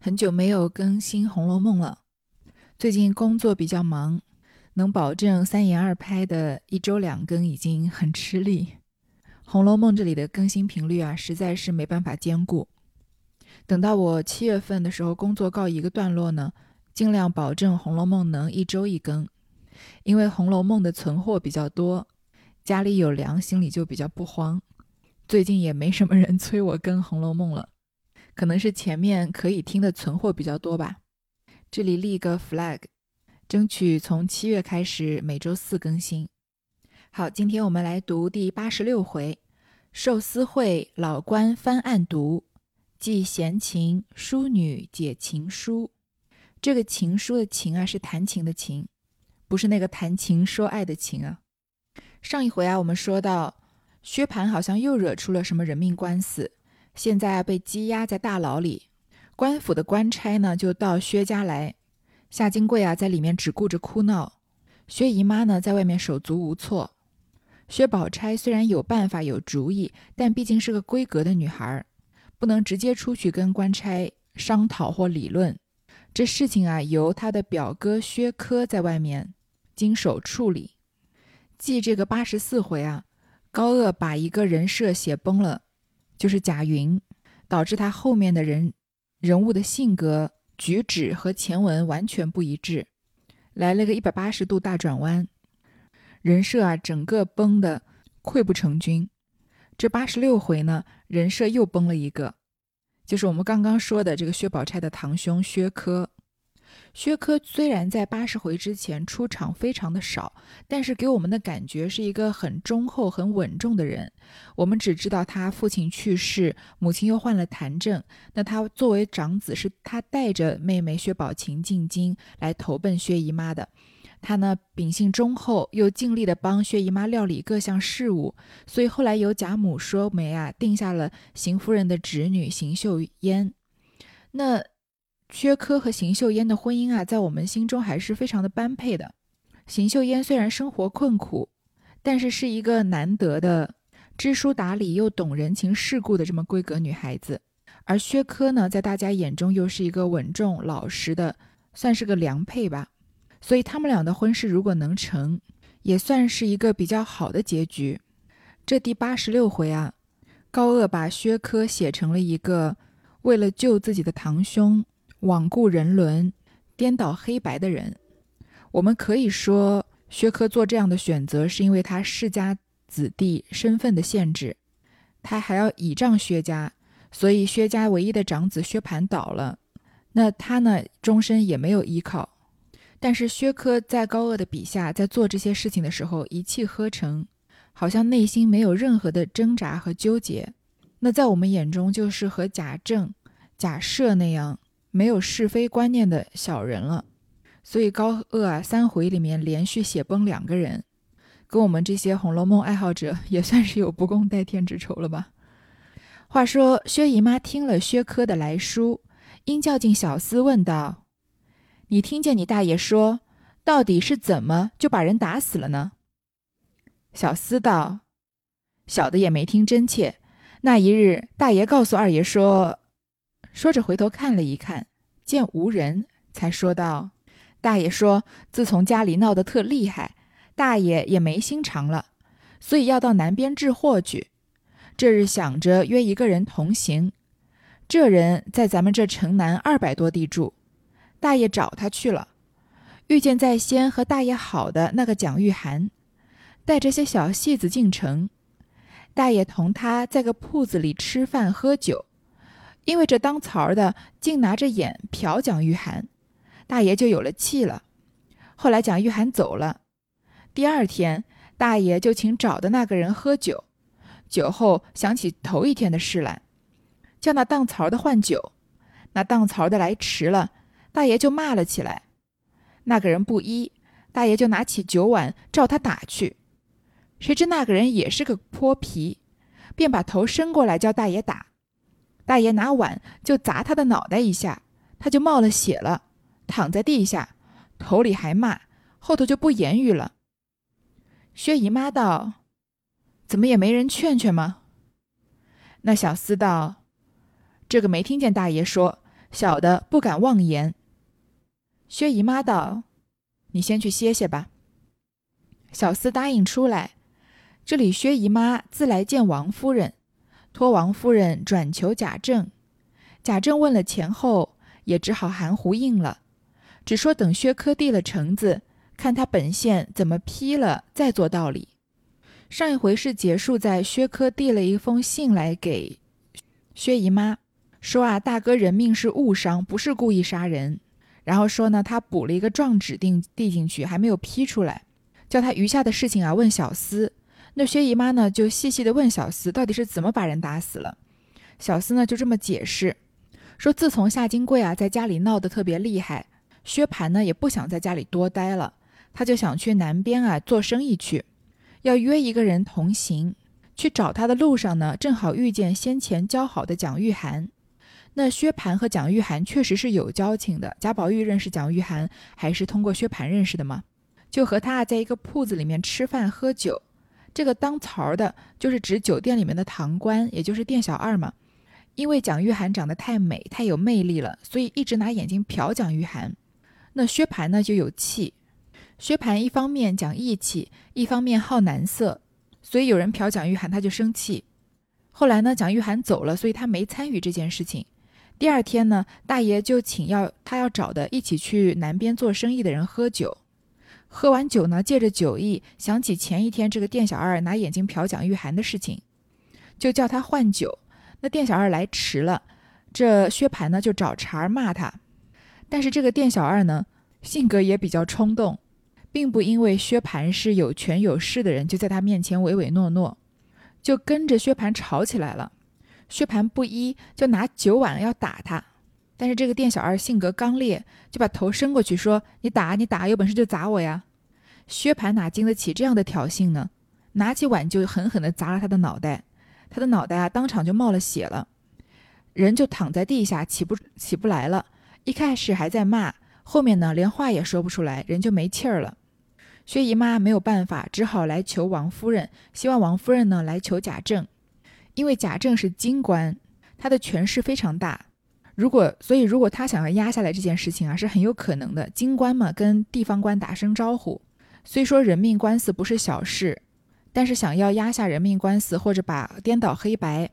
很久没有更新《红楼梦》了，最近工作比较忙，能保证三言二拍的一周两更已经很吃力。《红楼梦》这里的更新频率啊，实在是没办法兼顾。等到我七月份的时候，工作告一个段落呢，尽量保证《红楼梦》能一周一更。因为《红楼梦》的存货比较多，家里有粮，心里就比较不慌。最近也没什么人催我更《红楼梦》了。可能是前面可以听的存货比较多吧，这里立个 flag，争取从七月开始每周四更新。好，今天我们来读第八十六回：寿司会老官翻案读，记闲情淑女解情书。这个情书的情啊，是弹琴的琴，不是那个谈情说爱的情啊。上一回啊，我们说到薛蟠好像又惹出了什么人命官司。现在被羁押在大牢里，官府的官差呢就到薛家来，夏金桂啊在里面只顾着哭闹，薛姨妈呢在外面手足无措。薛宝钗虽然有办法有主意，但毕竟是个闺阁的女孩，不能直接出去跟官差商讨或理论。这事情啊由他的表哥薛科在外面经手处理。记这个八十四回啊，高鹗把一个人设写崩了。就是贾云，导致他后面的人人物的性格举止和前文完全不一致，来了个一百八十度大转弯，人设啊整个崩的溃不成军。这八十六回呢，人设又崩了一个，就是我们刚刚说的这个薛宝钗的堂兄薛科。薛科虽然在八十回之前出场非常的少，但是给我们的感觉是一个很忠厚、很稳重的人。我们只知道他父亲去世，母亲又患了痰症。那他作为长子，是他带着妹妹薛宝琴进京来投奔薛姨妈的。他呢秉性忠厚，又尽力的帮薛姨妈料理各项事务，所以后来由贾母说媒啊，定下了邢夫人的侄女邢岫烟。那。薛科和邢岫烟的婚姻啊，在我们心中还是非常的般配的。邢岫烟虽然生活困苦，但是是一个难得的知书达理又懂人情世故的这么闺阁女孩子。而薛科呢，在大家眼中又是一个稳重老实的，算是个良配吧。所以他们俩的婚事如果能成，也算是一个比较好的结局。这第八十六回啊，高鹗把薛科写成了一个为了救自己的堂兄。罔顾人伦、颠倒黑白的人，我们可以说薛科做这样的选择，是因为他世家子弟身份的限制，他还要倚仗薛家，所以薛家唯一的长子薛蟠倒了，那他呢，终身也没有依靠。但是薛科在高鹗的笔下，在做这些事情的时候，一气呵成，好像内心没有任何的挣扎和纠结。那在我们眼中，就是和贾政、贾赦那样。没有是非观念的小人了，所以高鹗啊三回里面连续写崩两个人，跟我们这些《红楼梦》爱好者 也算是有不共戴天之仇了吧？话说薛姨妈听了薛科的来书，因叫进小厮问道：“你听见你大爷说，到底是怎么就把人打死了呢？”小厮道：“小的也没听真切。那一日，大爷告诉二爷说。”说着，回头看了一看，见无人，才说道：“大爷说，自从家里闹得特厉害，大爷也没心肠了，所以要到南边置货去。这日想着约一个人同行，这人在咱们这城南二百多地住，大爷找他去了，遇见在先和大爷好的那个蒋玉菡，带着些小戏子进城，大爷同他在个铺子里吃饭喝酒。”因为这当槽的竟拿着眼瞟蒋玉菡，大爷就有了气了。后来蒋玉菡走了，第二天大爷就请找的那个人喝酒，酒后想起头一天的事来，叫那当槽的换酒，那当槽的来迟了，大爷就骂了起来。那个人不依，大爷就拿起酒碗照他打去。谁知那个人也是个泼皮，便把头伸过来叫大爷打。大爷拿碗就砸他的脑袋一下，他就冒了血了，躺在地下，头里还骂，后头就不言语了。薛姨妈道：“怎么也没人劝劝吗？”那小厮道：“这个没听见大爷说，小的不敢妄言。薛姨妈道：“你先去歇歇吧。”小厮答应出来。这里薛姨妈自来见王夫人，托王夫人转求贾政。贾政问了前后，也只好含糊应了，只说等薛科递了橙子，看他本县怎么批了，再做道理。上一回是结束在薛科递了一封信来给薛姨妈，说啊大哥人命是误伤，不是故意杀人。然后说呢，他补了一个状纸递递进去，还没有批出来，叫他余下的事情啊问小厮。那薛姨妈呢就细细的问小厮到底是怎么把人打死了。小厮呢就这么解释，说自从夏金贵啊在家里闹得特别厉害，薛蟠呢也不想在家里多待了，他就想去南边啊做生意去。要约一个人同行，去找他的路上呢，正好遇见先前交好的蒋玉菡。那薛蟠和蒋玉菡确实是有交情的。贾宝玉认识蒋玉菡，还是通过薛蟠认识的嘛？就和他在一个铺子里面吃饭喝酒。这个当槽的，就是指酒店里面的堂官，也就是店小二嘛。因为蒋玉菡长得太美，太有魅力了，所以一直拿眼睛瞟蒋玉菡。那薛蟠呢，就有气。薛蟠一方面讲义气，一方面好男色，所以有人瞟蒋玉菡，他就生气。后来呢，蒋玉菡走了，所以他没参与这件事情。第二天呢，大爷就请要他要找的一起去南边做生意的人喝酒。喝完酒呢，借着酒意想起前一天这个店小二拿眼睛瞟蒋玉菡的事情，就叫他换酒。那店小二来迟了，这薛蟠呢就找茬骂他。但是这个店小二呢，性格也比较冲动。并不因为薛蟠是有权有势的人，就在他面前唯唯诺诺，就跟着薛蟠吵起来了。薛蟠不依，就拿酒碗要打他。但是这个店小二性格刚烈，就把头伸过去说：“你打你打，有本事就砸我呀！”薛蟠哪经得起这样的挑衅呢？拿起碗就狠狠地砸了他的脑袋，他的脑袋啊当场就冒了血了，人就躺在地下起不起不来了。一开始还在骂。后面呢，连话也说不出来，人就没气儿了。薛姨妈没有办法，只好来求王夫人，希望王夫人呢来求贾政，因为贾政是京官，他的权势非常大。如果所以，如果他想要压下来这件事情啊，是很有可能的。京官嘛，跟地方官打声招呼，虽说人命官司不是小事，但是想要压下人命官司，或者把颠倒黑白，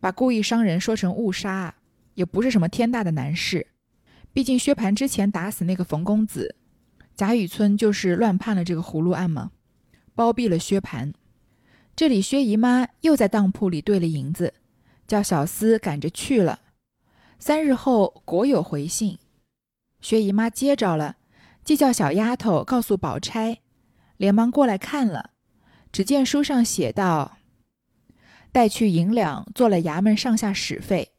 把故意伤人说成误杀，也不是什么天大的难事。毕竟薛蟠之前打死那个冯公子，贾雨村就是乱判了这个葫芦案嘛，包庇了薛蟠。这里薛姨妈又在当铺里兑了银子，叫小厮赶着去了。三日后果有回信，薛姨妈接着了，即叫小丫头告诉宝钗，连忙过来看了。只见书上写道：“带去银两，做了衙门上下使费，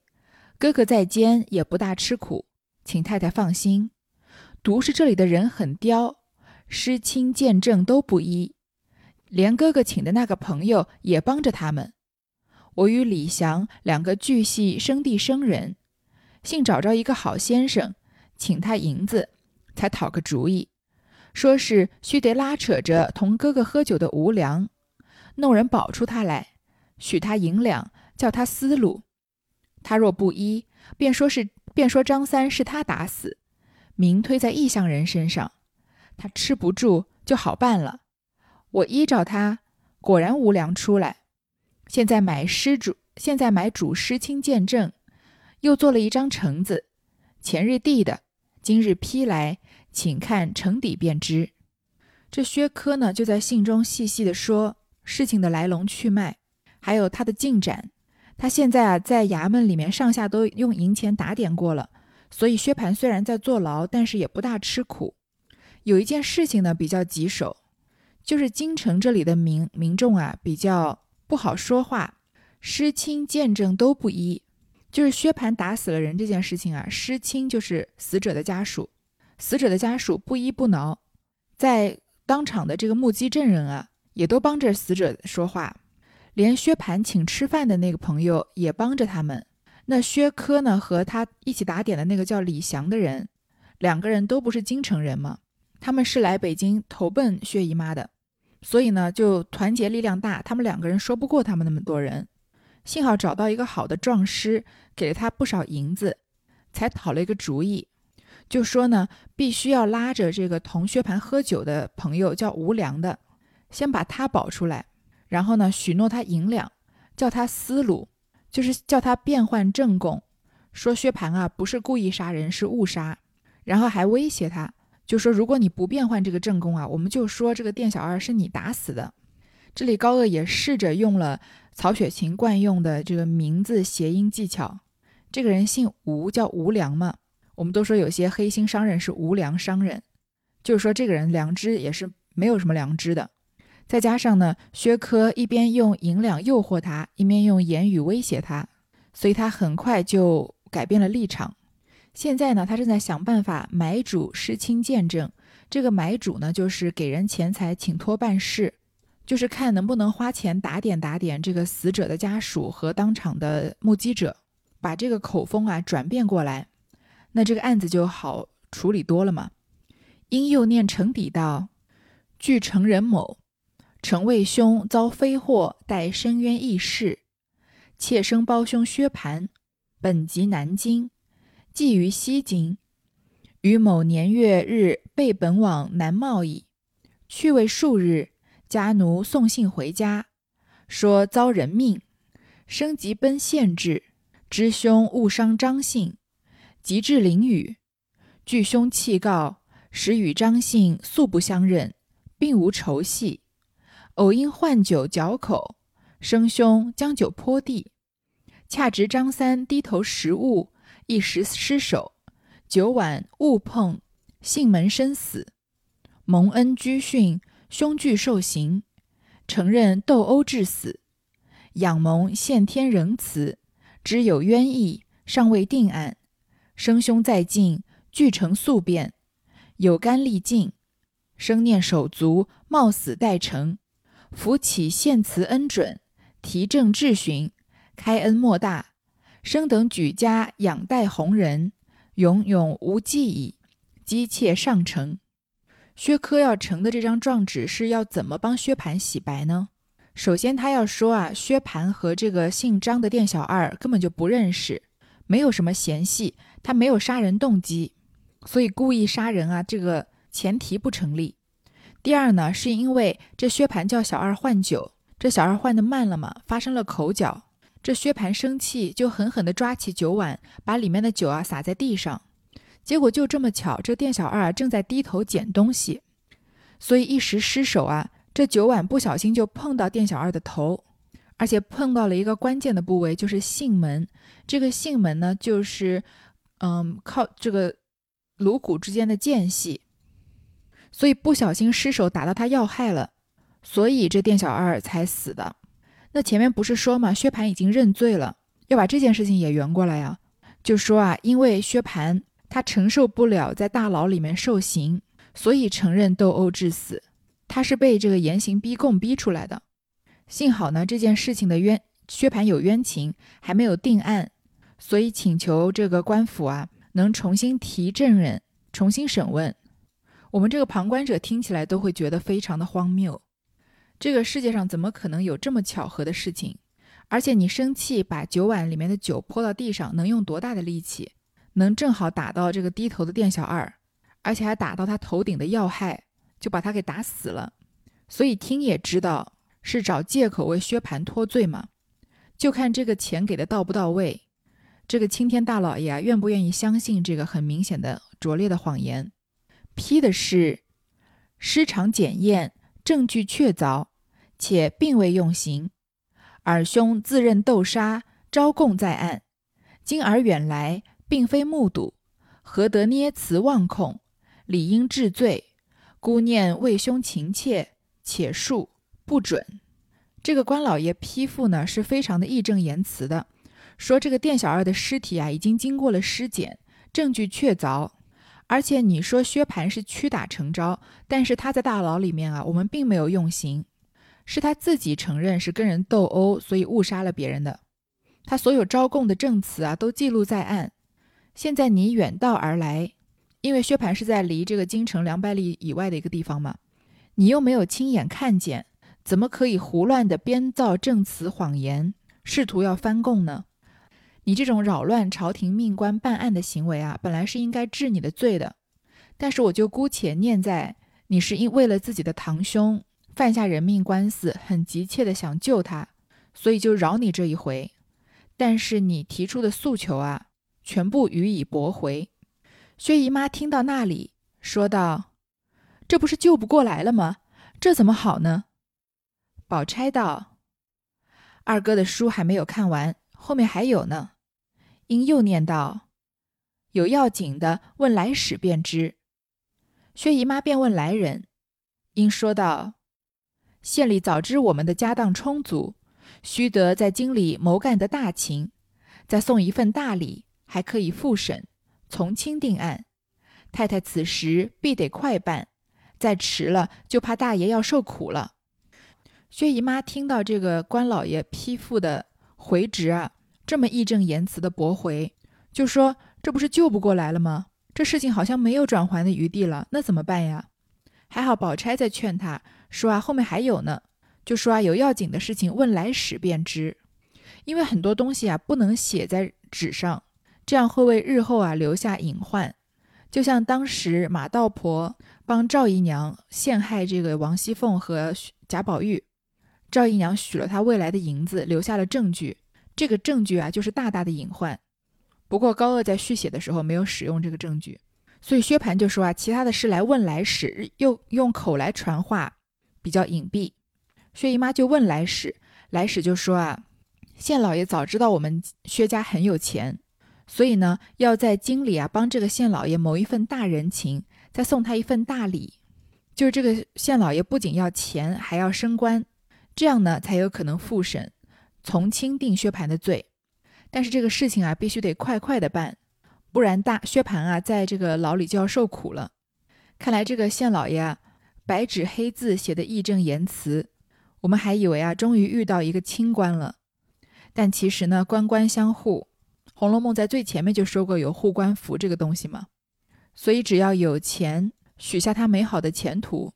哥哥在监也不大吃苦。”请太太放心，独是这里的人很刁，师亲见证都不依，连哥哥请的那个朋友也帮着他们。我与李祥两个巨系生地生人，幸找着一个好先生，请他银子，才讨个主意，说是须得拉扯着同哥哥喝酒的无良，弄人保出他来，许他银两，叫他思路。他若不依，便说是。便说张三是他打死，明推在异乡人身上，他吃不住就好办了。我依照他，果然无良出来。现在买师主，现在买主师亲见证，又做了一张橙子，前日递的，今日批来，请看橙底便知。这薛科呢，就在信中细细的说事情的来龙去脉，还有他的进展。他现在啊，在衙门里面上下都用银钱打点过了，所以薛蟠虽然在坐牢，但是也不大吃苦。有一件事情呢比较棘手，就是京城这里的民民众啊比较不好说话，师亲见证都不依。就是薛蟠打死了人这件事情啊，师亲就是死者的家属，死者的家属不依不挠，在当场的这个目击证人啊，也都帮着死者说话。连薛蟠请吃饭的那个朋友也帮着他们。那薛科呢，和他一起打点的那个叫李祥的人，两个人都不是京城人嘛，他们是来北京投奔薛姨妈的，所以呢，就团结力量大。他们两个人说不过他们那么多人，幸好找到一个好的壮师，给了他不少银子，才讨了一个主意，就说呢，必须要拉着这个同薛蟠喝酒的朋友叫吴良的，先把他保出来，然后呢，许诺他银两，叫他思鲁，就是叫他变换证供，说薛蟠啊不是故意杀人，是误杀，然后还威胁他，就说如果你不变换这个证供啊，我们就说这个店小二是你打死的。这里高鹗也试着用了曹雪芹惯用的这个名字谐音技巧。这个人姓吴，叫吴良嘛。我们都说有些黑心商人是无良商人，就是说这个人良知也是没有什么良知的。再加上呢，薛科一边用银两诱惑他，一边用言语威胁他，所以他很快就改变了立场。现在呢，他正在想办法买主失亲见证。这个买主呢，就是给人钱财请托办事。就是看能不能花钱打点打点这个死者的家属和当场的目击者，把这个口风啊转变过来，那这个案子就好处理多了嘛。因幼念成底道：“据成人某，成为兄遭非祸，待深渊异事，妾生胞兄薛蟠，本籍南京，寄于西京，于某年月日被本往南贸易，去未数日。”家奴送信回家，说遭人命，生即奔县治，知兄误伤张姓，即至临屿，据兄弃告，时与张姓素不相认，并无仇隙，偶因换酒嚼口，生兄将酒泼地，恰值张三低头食物，一时失手，酒碗误碰，姓门生死，蒙恩居训。凶具受刑，承认斗殴致死，仰蒙献天仁慈，知有冤意，尚未定案。生兄在境，俱成宿便，有干力尽，生念手足，冒死待成。扶起献辞恩准，提正质询，开恩莫大。生等举家仰待红人，永永无忌矣。姬妾上承。薛科要呈的这张状纸是要怎么帮薛蟠洗白呢？首先，他要说啊，薛蟠和这个姓张的店小二根本就不认识，没有什么嫌隙，他没有杀人动机，所以故意杀人啊，这个前提不成立。第二呢，是因为这薛蟠叫小二换酒，这小二换的慢了嘛，发生了口角，这薛蟠生气就狠狠地抓起酒碗，把里面的酒啊洒在地上。结果就这么巧，这店小二正在低头捡东西，所以一时失手啊，这酒碗不小心就碰到店小二的头，而且碰到了一个关键的部位，就是囟门。这个囟门呢，就是嗯，靠这个颅骨之间的间隙，所以不小心失手打到他要害了，所以这店小二才死的。那前面不是说嘛，薛蟠已经认罪了，要把这件事情也圆过来呀，就说啊，因为薛蟠。他承受不了在大牢里面受刑，所以承认斗殴致死。他是被这个严刑逼供逼出来的。幸好呢，这件事情的冤薛蟠有冤情，还没有定案，所以请求这个官府啊，能重新提证人，重新审问。我们这个旁观者听起来都会觉得非常的荒谬。这个世界上怎么可能有这么巧合的事情？而且你生气把酒碗里面的酒泼到地上，能用多大的力气？能正好打到这个低头的店小二，而且还打到他头顶的要害，就把他给打死了。所以听也知道是找借口为薛蟠脱罪嘛。就看这个钱给的到不到位，这个青天大老爷啊，愿不愿意相信这个很明显的拙劣的谎言？批的是失常检验，证据确凿，且并未用刑。尔兄自认斗杀，招供在案，今而远来。并非目睹，何得捏词妄控？理应治罪。孤念为兄情切，且恕不准。这个官老爷批复呢，是非常的义正言辞的，说这个店小二的尸体啊，已经经过了尸检，证据确凿。而且你说薛蟠是屈打成招，但是他在大牢里面啊，我们并没有用刑，是他自己承认是跟人斗殴，所以误杀了别人的。他所有招供的证词啊，都记录在案。现在你远道而来，因为薛蟠是在离这个京城两百里以外的一个地方嘛，你又没有亲眼看见，怎么可以胡乱的编造证词谎言，试图要翻供呢？你这种扰乱朝廷命官办案的行为啊，本来是应该治你的罪的，但是我就姑且念在你是因为了自己的堂兄犯下人命官司，很急切的想救他，所以就饶你这一回。但是你提出的诉求啊，全部予以驳回。薛姨妈听到那里，说道：“这不是救不过来了吗？这怎么好呢？”宝钗道：“二哥的书还没有看完，后面还有呢。”因又念道：“有要紧的，问来使便知。”薛姨妈便问来人，因说道：“县里早知我们的家当充足。”须得在京里谋干的大情，再送一份大礼，还可以复审，从轻定案。太太此时必得快办，再迟了就怕大爷要受苦了。薛姨妈听到这个官老爷批复的回执啊，这么义正言辞的驳回，就说这不是救不过来了吗？这事情好像没有转圜的余地了，那怎么办呀？还好宝钗在劝他说啊，后面还有呢。就说啊，有要紧的事情问来使便知，因为很多东西啊不能写在纸上，这样会为日后啊留下隐患。就像当时马道婆帮赵姨娘陷害这个王熙凤和贾宝玉，赵姨娘许了她未来的银子，留下了证据，这个证据啊就是大大的隐患。不过高鹗在续写的时候没有使用这个证据，所以薛蟠就说啊，其他的事来问来使，又用口来传话，比较隐蔽。薛姨妈就问来使，来使就说啊，县老爷早知道我们薛家很有钱，所以呢，要在京里啊帮这个县老爷谋一份大人情，再送他一份大礼，就是这个县老爷不仅要钱，还要升官，这样呢才有可能复审，从轻定薛蟠的罪。但是这个事情啊，必须得快快的办，不然大薛蟠啊在这个牢里就要受苦了。看来这个县老爷啊，白纸黑字写的义正言辞。我们还以为啊，终于遇到一个清官了，但其实呢，官官相护。《红楼梦》在最前面就说过有护官符这个东西嘛，所以只要有钱，许下他美好的前途，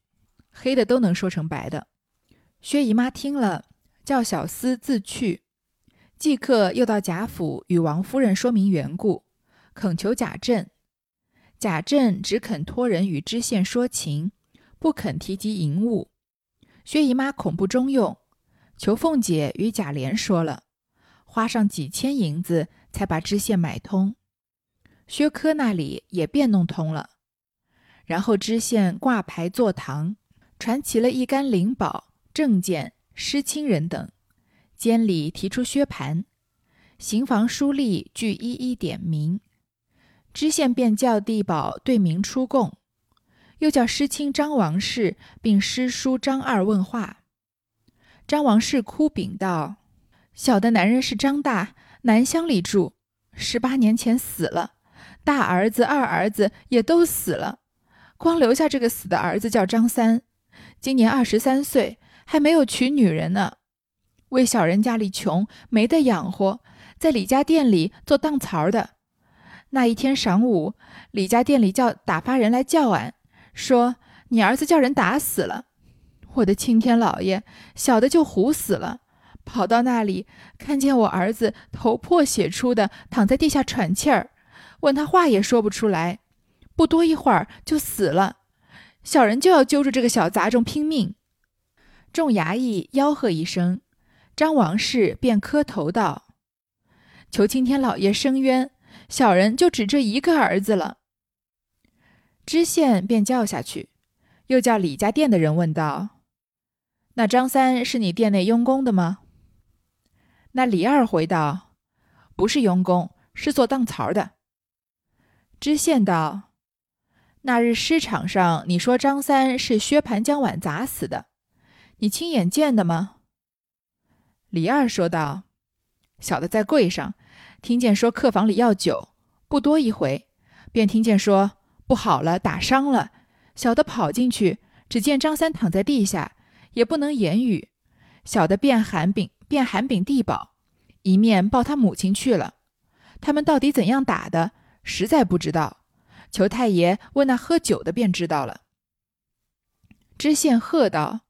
黑的都能说成白的。薛姨妈听了，叫小厮自去，即刻又到贾府与王夫人说明缘故，恳求贾政。贾政只肯托人与知县说情，不肯提及银物。薛姨妈恐不中用，求凤姐与贾琏说了，花上几千银子才把知县买通。薛科那里也便弄通了，然后知县挂牌坐堂，传齐了一干灵宝、证件、诗亲人等，监理提出薛蟠，刑房书吏俱一一点名，知县便叫地保对名出供。又叫师亲张王氏，并师叔张二问话。张王氏哭禀道：“小的男人是张大，南乡里住，十八年前死了，大儿子、二儿子也都死了，光留下这个死的儿子叫张三，今年二十三岁，还没有娶女人呢。为小人家里穷，没得养活，在李家店里做当槽的。那一天晌午，李家店里叫打发人来叫俺。”说你儿子叫人打死了，我的青天老爷，小的就唬死了，跑到那里看见我儿子头破血出的躺在地下喘气儿，问他话也说不出来，不多一会儿就死了，小人就要揪住这个小杂种拼命。众衙役吆喝一声，张王氏便磕头道：“求青天老爷伸冤，小人就只这一个儿子了。”知县便叫下去，又叫李家店的人问道：“那张三是你店内佣工的吗？”那李二回道：“不是佣工，是做当槽的。”知县道：“那日尸场上，你说张三是薛蟠将碗砸死的，你亲眼见的吗？”李二说道：“小的在柜上，听见说客房里要酒，不多一回，便听见说。”不好了，打伤了。小的跑进去，只见张三躺在地下，也不能言语。小的便喊禀，便喊禀地保，一面报他母亲去了。他们到底怎样打的，实在不知道。求太爷问那喝酒的，便知道了。知县喝道：“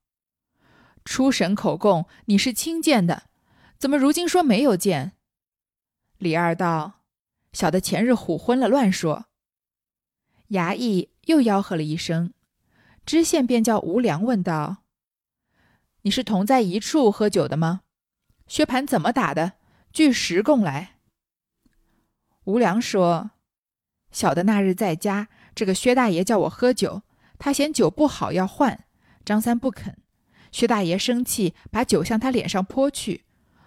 初审口供，你是亲见的，怎么如今说没有见？”李二道：“小的前日唬昏了，乱说。”衙役又吆喝了一声，知县便叫吴良问道：“你是同在一处喝酒的吗？薛蟠怎么打的？据实供来。”吴良说：“小的那日在家，这个薛大爷叫我喝酒，他嫌酒不好要换，张三不肯。薛大爷生气，把酒向他脸上泼去，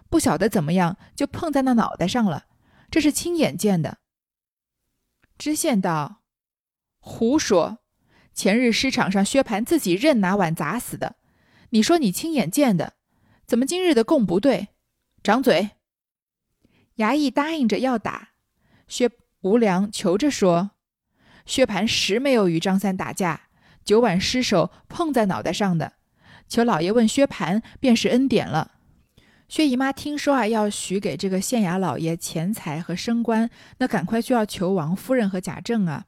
不晓得怎么样，就碰在那脑袋上了。这是亲眼见的。”知县道。胡说！前日市场上，薛蟠自己认拿碗砸死的。你说你亲眼见的，怎么今日的供不对？掌嘴！衙役答应着要打。薛无良求着说：“薛蟠实没有与张三打架，酒碗失手碰在脑袋上的。求老爷问薛蟠，便是恩典了。”薛姨妈听说啊，要许给这个县衙老爷钱财和升官，那赶快就要求王夫人和贾政啊。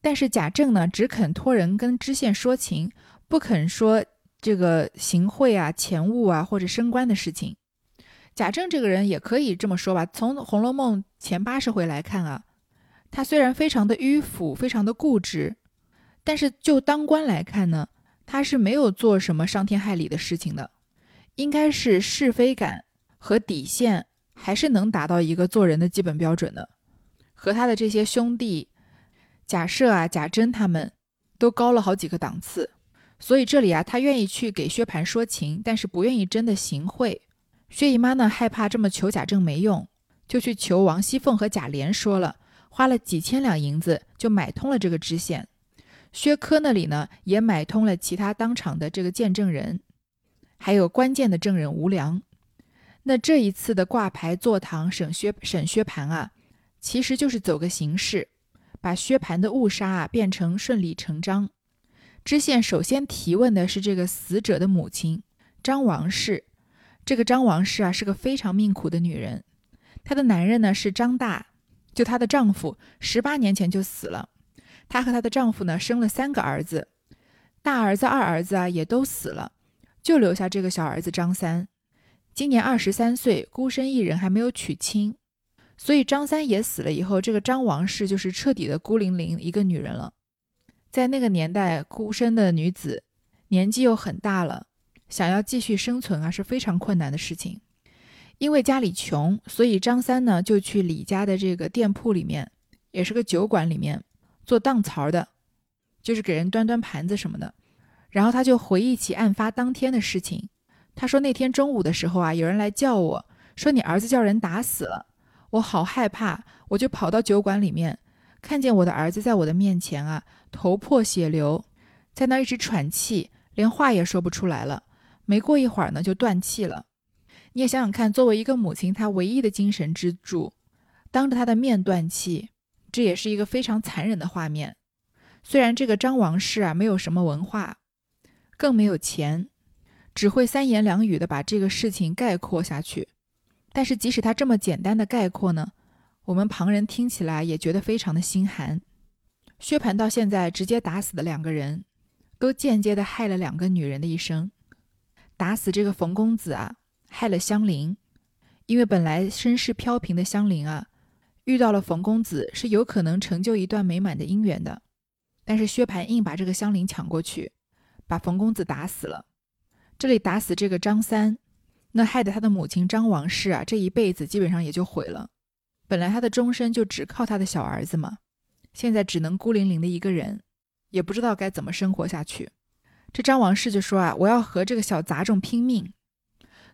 但是贾政呢，只肯托人跟知县说情，不肯说这个行贿啊、钱物啊或者升官的事情。贾政这个人也可以这么说吧，从《红楼梦》前八十回来看啊，他虽然非常的迂腐、非常的固执，但是就当官来看呢，他是没有做什么伤天害理的事情的，应该是是非感和底线还是能达到一个做人的基本标准的，和他的这些兄弟。贾赦啊，贾珍他们都高了好几个档次，所以这里啊，他愿意去给薛蟠说情，但是不愿意真的行贿。薛姨妈呢，害怕这么求贾政没用，就去求王熙凤和贾琏说了，花了几千两银子就买通了这个知县。薛科那里呢，也买通了其他当场的这个见证人，还有关键的证人吴良。那这一次的挂牌坐堂审薛审薛蟠啊，其实就是走个形式。把薛蟠的误杀啊变成顺理成章。知县首先提问的是这个死者的母亲张王氏。这个张王氏啊是个非常命苦的女人。她的男人呢是张大，就她的丈夫十八年前就死了。她和她的丈夫呢生了三个儿子，大儿子、二儿子啊也都死了，就留下这个小儿子张三，今年二十三岁，孤身一人，还没有娶亲。所以张三爷死了以后，这个张王氏就是彻底的孤零零一个女人了。在那个年代，孤身的女子年纪又很大了，想要继续生存啊是非常困难的事情。因为家里穷，所以张三呢就去李家的这个店铺里面，也是个酒馆里面做档槽的，就是给人端端盘子什么的。然后他就回忆起案发当天的事情，他说那天中午的时候啊，有人来叫我说你儿子叫人打死了。我好害怕，我就跑到酒馆里面，看见我的儿子在我的面前啊，头破血流，在那一直喘气，连话也说不出来了。没过一会儿呢，就断气了。你也想想看，作为一个母亲，她唯一的精神支柱，当着她的面断气，这也是一个非常残忍的画面。虽然这个张王氏啊，没有什么文化，更没有钱，只会三言两语的把这个事情概括下去。但是，即使他这么简单的概括呢，我们旁人听起来也觉得非常的心寒。薛蟠到现在直接打死的两个人，都间接的害了两个女人的一生。打死这个冯公子啊，害了香菱，因为本来身世飘萍的香菱啊，遇到了冯公子是有可能成就一段美满的姻缘的。但是薛蟠硬把这个香菱抢过去，把冯公子打死了。这里打死这个张三。那害得他的母亲张王氏啊，这一辈子基本上也就毁了。本来他的终身就只靠他的小儿子嘛，现在只能孤零零的一个人，也不知道该怎么生活下去。这张王氏就说啊，我要和这个小杂种拼命。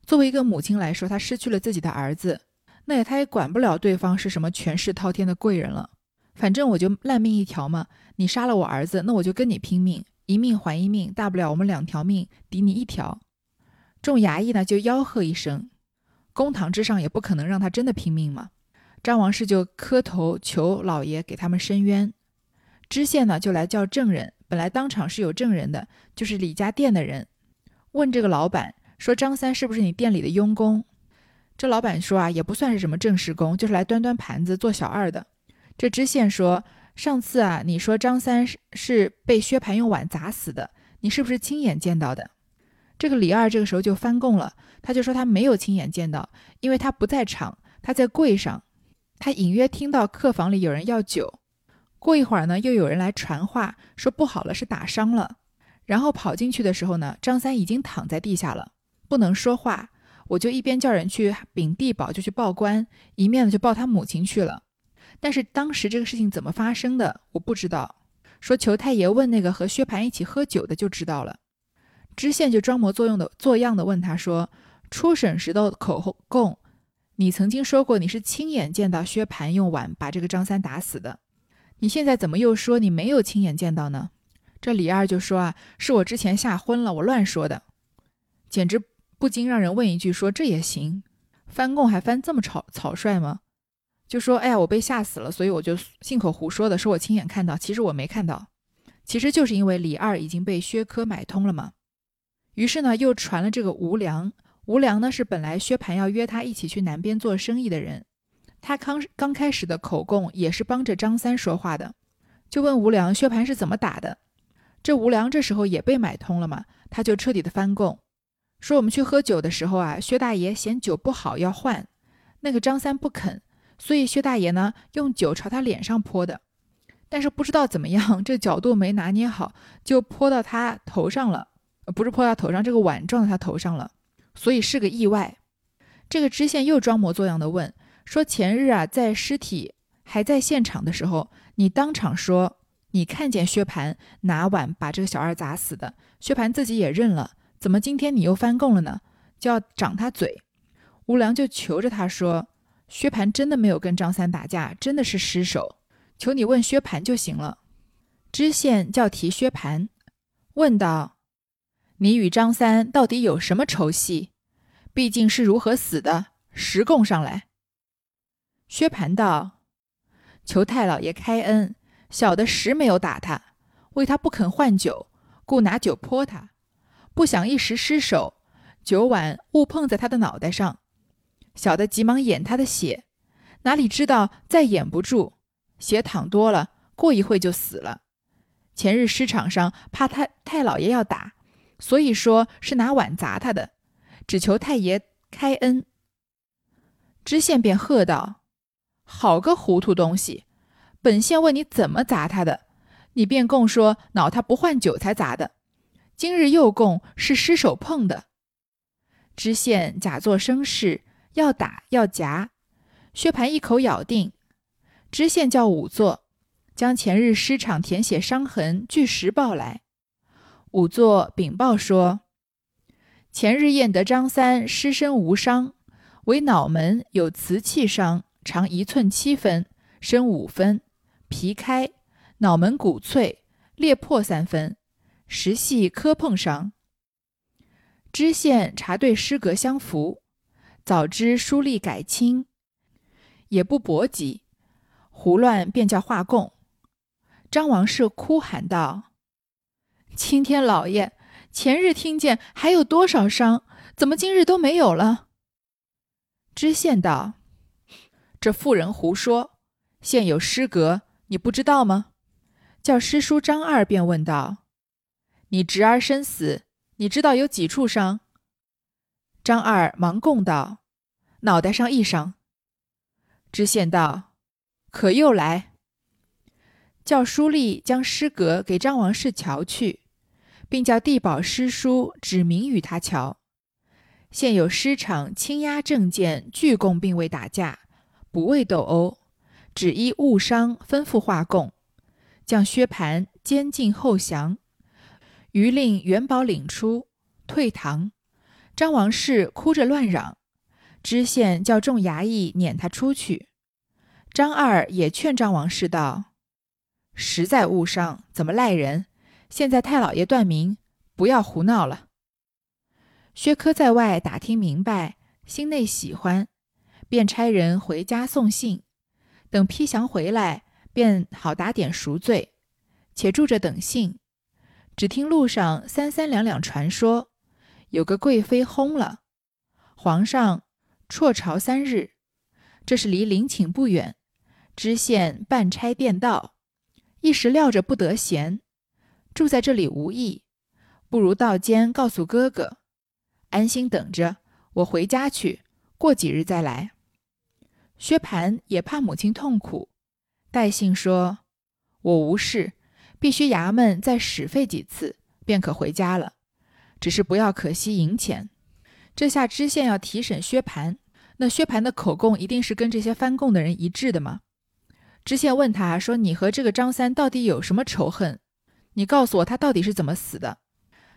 作为一个母亲来说，她失去了自己的儿子，那也她也管不了对方是什么权势滔天的贵人了。反正我就烂命一条嘛，你杀了我儿子，那我就跟你拼命，一命还一命，大不了我们两条命抵你一条。众衙役呢就吆喝一声，公堂之上也不可能让他真的拼命嘛。张王氏就磕头求老爷给他们伸冤。知县呢就来叫证人，本来当场是有证人的，就是李家店的人，问这个老板说：“张三是不是你店里的佣工？”这老板说：“啊，也不算是什么正式工，就是来端端盘子做小二的。”这知县说：“上次啊，你说张三是是被薛蟠用碗砸死的，你是不是亲眼见到的？”这个李二这个时候就翻供了，他就说他没有亲眼见到，因为他不在场，他在柜上。他隐约听到客房里有人要酒。过一会儿呢，又有人来传话，说不好了，是打伤了。然后跑进去的时候呢，张三已经躺在地下了，不能说话。我就一边叫人去禀地保，就去报官，一面呢就报他母亲去了。但是当时这个事情怎么发生的，我不知道。说裘太爷问那个和薛蟠一起喝酒的就知道了。知县就装模作样的作样的问他说：“初审时的口供，你曾经说过你是亲眼见到薛蟠用碗把这个张三打死的，你现在怎么又说你没有亲眼见到呢？”这李二就说：“啊，是我之前吓昏了，我乱说的。”简直不禁让人问一句：说这也行？翻供还翻这么草草率吗？就说：“哎呀，我被吓死了，所以我就信口胡说的，说我亲眼看到，其实我没看到。其实就是因为李二已经被薛科买通了嘛。于是呢，又传了这个吴良。吴良呢是本来薛蟠要约他一起去南边做生意的人，他刚刚开始的口供也是帮着张三说话的，就问吴良薛蟠是怎么打的。这吴良这时候也被买通了嘛，他就彻底的翻供，说我们去喝酒的时候啊，薛大爷嫌酒不好要换，那个张三不肯。”所以薛大爷呢，用酒朝他脸上泼的，但是不知道怎么样，这角度没拿捏好，就泼到他头上了。不是泼到头上，这个碗撞到他头上了，所以是个意外。这个知县又装模作样的问说：“前日啊，在尸体还在现场的时候，你当场说你看见薛蟠拿碗把这个小二砸死的，薛蟠自己也认了，怎么今天你又翻供了呢？就要掌他嘴。”吴良就求着他说。薛蟠真的没有跟张三打架，真的是失手。求你问薛蟠就行了。知县叫提薛蟠，问道：“你与张三到底有什么仇隙？毕竟是如何死的？实供上来。”薛蟠道：“求太老爷开恩，小的实没有打他，为他不肯换酒，故拿酒泼他，不想一时失手，酒碗误碰在他的脑袋上。”小的急忙掩他的血，哪里知道再掩不住，血淌多了，过一会就死了。前日尸场上怕太太老爷要打，所以说是拿碗砸他的，只求太爷开恩。知县便喝道：“好个糊涂东西！本县问你怎么砸他的，你便供说恼他不换酒才砸的，今日又供是失手碰的。”知县假作生事。要打要夹，薛蟠一口咬定。知县叫仵作将前日尸场填写伤痕据实报来。仵作禀报说，前日验得张三尸身无伤，唯脑门有瓷器伤，长一寸七分，深五分，皮开，脑门骨脆，裂破三分，实系磕碰伤。知县查对尸格相符。早知书吏改清，也不搏急，胡乱便叫画供。张王氏哭喊道：“青天老爷，前日听见还有多少伤，怎么今日都没有了？”知县道：“这妇人胡说，现有诗格，你不知道吗？”叫师叔张二便问道：“你侄儿身死，你知道有几处伤？”张二忙供道：“脑袋上一伤。”知县道：“可又来？”叫书吏将诗阁给张王氏瞧去，并叫地保师叔指明与他瞧。现有师场轻压证件拒供，并未打架，不为斗殴，只依误伤吩咐画供，将薛蟠监禁后降，余令元宝领出，退堂。张王氏哭着乱嚷，知县叫众衙役撵他出去。张二也劝张王氏道：“实在误伤，怎么赖人？现在太老爷断明，不要胡闹了。”薛科在外打听明白，心内喜欢，便差人回家送信，等批降回来，便好打点赎罪，且住着等信。只听路上三三两两传说。有个贵妃薨了，皇上辍朝三日，这是离陵寝不远。知县办差便到，一时料着不得闲，住在这里无益，不如到间告诉哥哥，安心等着我回家去，过几日再来。薛蟠也怕母亲痛苦，代信说：“我无事，必须衙门再使费几次，便可回家了。只是不要可惜银钱。”这下知县要提审薛蟠，那薛蟠的口供一定是跟这些翻供的人一致的吗？知县问他说：“你和这个张三到底有什么仇恨？你告诉我他到底是怎么死的？”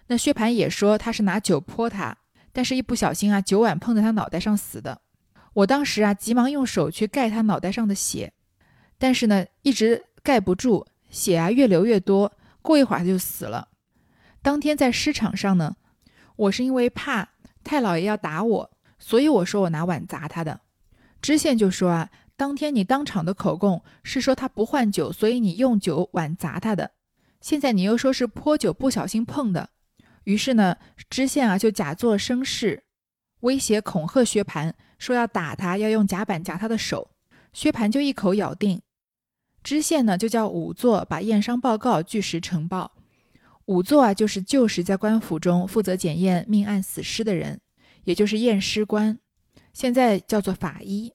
那薛蟠也说他是拿酒泼他，但是一不小心啊，酒碗碰在他脑袋上死的。我当时啊，急忙用手去盖他脑袋上的血，但是呢，一直盖不住，血啊越流越多，过一会儿他就死了。当天在尸场上呢，我是因为怕太老爷要打我，所以我说我拿碗砸他的。知县就说啊，当天你当场的口供是说他不换酒，所以你用酒碗砸他的，现在你又说是泼酒不小心碰的，于是呢，知县啊就假作声势，威胁恐吓薛蟠。说要打他，要用夹板夹他的手，薛蟠就一口咬定。知县呢就叫仵作把验伤报告据实呈报。仵作啊就是旧时在官府中负责检验命案死尸的人，也就是验尸官，现在叫做法医。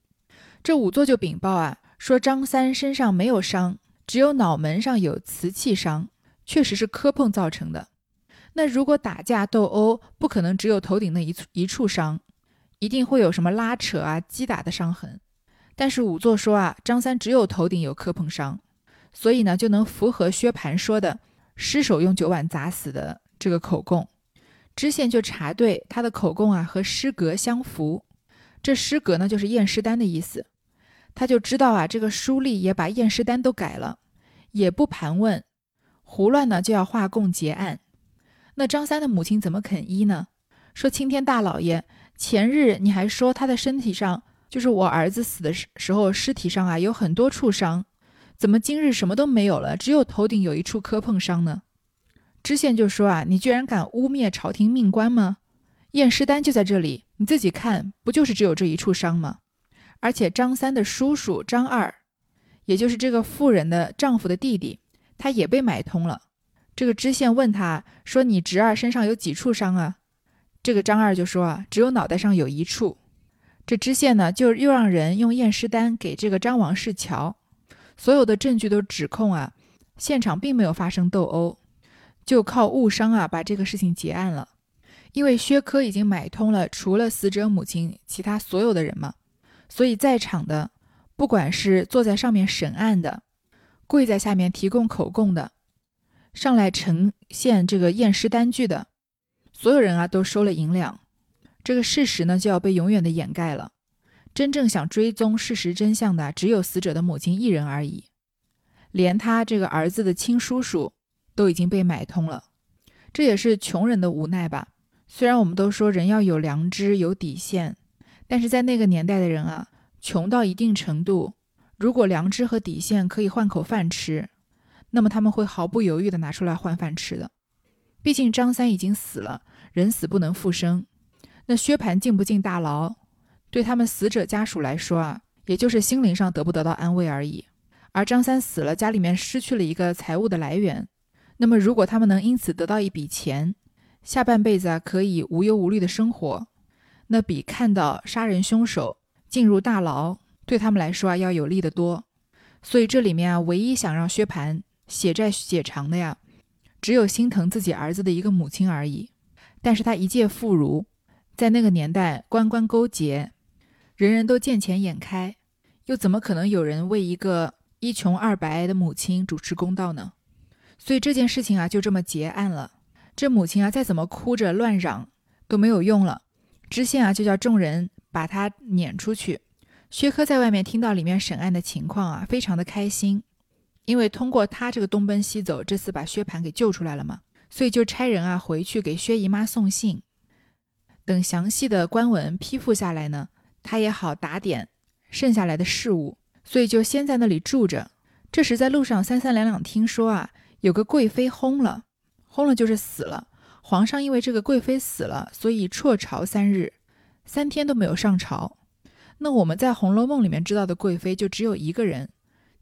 这仵作就禀报啊，说张三身上没有伤，只有脑门上有瓷器伤，确实是磕碰造成的。那如果打架斗殴，不可能只有头顶那一一处伤。一定会有什么拉扯啊、击打的伤痕，但是仵作说啊，张三只有头顶有磕碰伤，所以呢就能符合薛蟠说的失手用酒碗砸死的这个口供。知县就查对他的口供啊和尸格相符，这尸格呢就是验尸单的意思，他就知道啊这个书吏也把验尸单都改了，也不盘问，胡乱呢就要画供结案。那张三的母亲怎么肯依呢？说青天大老爷。前日你还说他的身体上，就是我儿子死的时时候，尸体上啊有很多处伤，怎么今日什么都没有了，只有头顶有一处磕碰伤呢？知县就说啊，你居然敢污蔑朝廷命官吗？验尸单就在这里，你自己看，不就是只有这一处伤吗？而且张三的叔叔张二，也就是这个妇人的丈夫的弟弟，他也被买通了。这个知县问他说：“你侄儿身上有几处伤啊？”这个张二就说啊，只有脑袋上有一处。这知县呢，就又让人用验尸单给这个张王世瞧，所有的证据都指控啊，现场并没有发生斗殴，就靠误伤啊把这个事情结案了。因为薛科已经买通了除了死者母亲其他所有的人嘛，所以在场的不管是坐在上面审案的，跪在下面提供口供的，上来呈现这个验尸单据的。所有人啊都收了银两，这个事实呢就要被永远的掩盖了。真正想追踪事实真相的只有死者的母亲一人而已，连他这个儿子的亲叔叔都已经被买通了。这也是穷人的无奈吧。虽然我们都说人要有良知、有底线，但是在那个年代的人啊，穷到一定程度，如果良知和底线可以换口饭吃，那么他们会毫不犹豫地拿出来换饭吃的。毕竟张三已经死了，人死不能复生。那薛蟠进不进大牢，对他们死者家属来说啊，也就是心灵上得不得到安慰而已。而张三死了，家里面失去了一个财物的来源。那么如果他们能因此得到一笔钱，下半辈子啊可以无忧无虑的生活，那比看到杀人凶手进入大牢对他们来说啊要有利得多。所以这里面啊，唯一想让薛蟠血债血偿的呀。只有心疼自己儿子的一个母亲而已，但是他一介妇孺，在那个年代，官官勾结，人人都见钱眼开，又怎么可能有人为一个一穷二白的母亲主持公道呢？所以这件事情啊，就这么结案了。这母亲啊，再怎么哭着乱嚷都没有用了，知县啊就叫众人把他撵出去。薛科在外面听到里面审案的情况啊，非常的开心。因为通过他这个东奔西走，这次把薛蟠给救出来了嘛，所以就差人啊回去给薛姨妈送信，等详细的官文批复下来呢，他也好打点剩下来的事务，所以就先在那里住着。这时在路上三三两两听说啊，有个贵妃薨了，薨了就是死了。皇上因为这个贵妃死了，所以辍朝三日，三天都没有上朝。那我们在《红楼梦》里面知道的贵妃就只有一个人，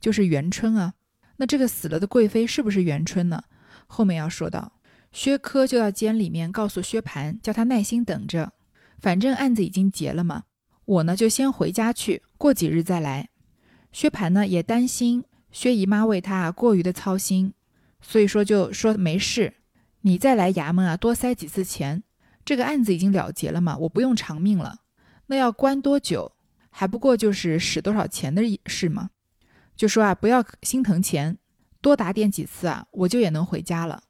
就是元春啊。那这个死了的贵妃是不是元春呢？后面要说到，薛科就到监里面告诉薛蟠，叫他耐心等着，反正案子已经结了嘛。我呢就先回家去，过几日再来。薛蟠呢也担心薛姨妈为他过于的操心，所以说就说没事，你再来衙门啊，多塞几次钱，这个案子已经了结了嘛，我不用偿命了。那要关多久？还不过就是使多少钱的事嘛。就说啊，不要心疼钱，多打点几次啊，我就也能回家了。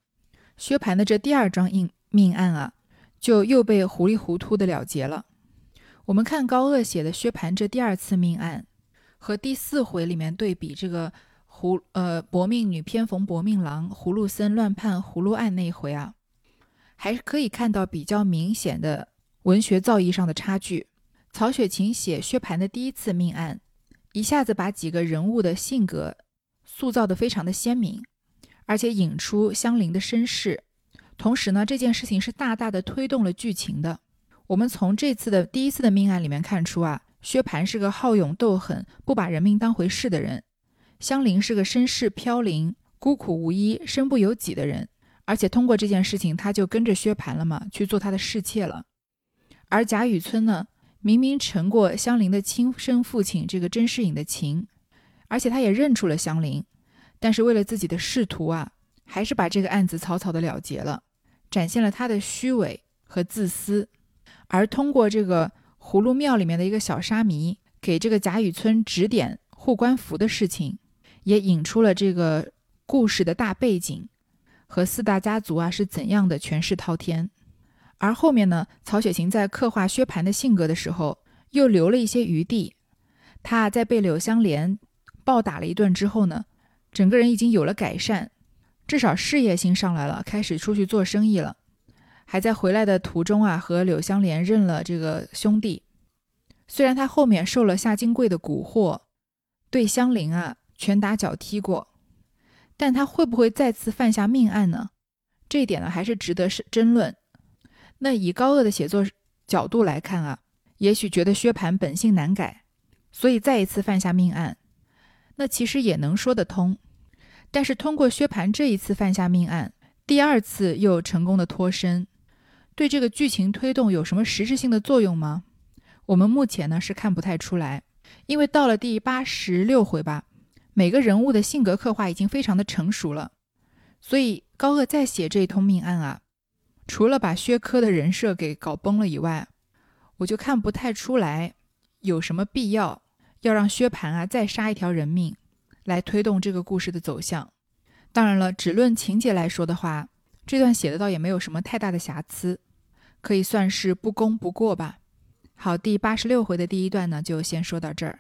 薛蟠的这第二桩命命案啊，就又被糊里糊涂的了结了。我们看高鹗写的薛蟠这第二次命案，和第四回里面对比，这个葫呃薄命女偏逢薄命郎，葫芦僧乱判葫芦案那一回啊，还是可以看到比较明显的文学造诣上的差距。曹雪芹写薛蟠的第一次命案，一下子把几个人物的性格塑造的非常的鲜明，而且引出香菱的身世，同时呢，这件事情是大大的推动了剧情的。我们从这次的第一次的命案里面看出啊，薛蟠是个好勇斗狠、不把人命当回事的人；香菱是个身世飘零、孤苦无依、身不由己的人。而且通过这件事情，他就跟着薛蟠了嘛，去做他的侍妾了。而贾雨村呢，明明承过香菱的亲生父亲这个甄士隐的情，而且他也认出了香菱，但是为了自己的仕途啊，还是把这个案子草草的了结了，展现了他的虚伪和自私。而通过这个葫芦庙里面的一个小沙弥给这个贾雨村指点护官符的事情，也引出了这个故事的大背景和四大家族啊是怎样的权势滔天。而后面呢，曹雪芹在刻画薛蟠的性格的时候，又留了一些余地。他在被柳湘莲暴打了一顿之后呢，整个人已经有了改善，至少事业心上来了，开始出去做生意了。还在回来的途中啊，和柳湘莲认了这个兄弟。虽然他后面受了夏金桂的蛊惑，对香菱啊拳打脚踢过，但他会不会再次犯下命案呢？这一点呢，还是值得是争论。那以高鹗的写作角度来看啊，也许觉得薛蟠本性难改，所以再一次犯下命案，那其实也能说得通。但是通过薛蟠这一次犯下命案，第二次又成功的脱身。对这个剧情推动有什么实质性的作用吗？我们目前呢是看不太出来，因为到了第八十六回吧，每个人物的性格刻画已经非常的成熟了，所以高鹗再写这一通命案啊，除了把薛科的人设给搞崩了以外，我就看不太出来有什么必要要让薛蟠啊再杀一条人命来推动这个故事的走向。当然了，只论情节来说的话。这段写的倒也没有什么太大的瑕疵，可以算是不功不过吧。好，第八十六回的第一段呢，就先说到这儿。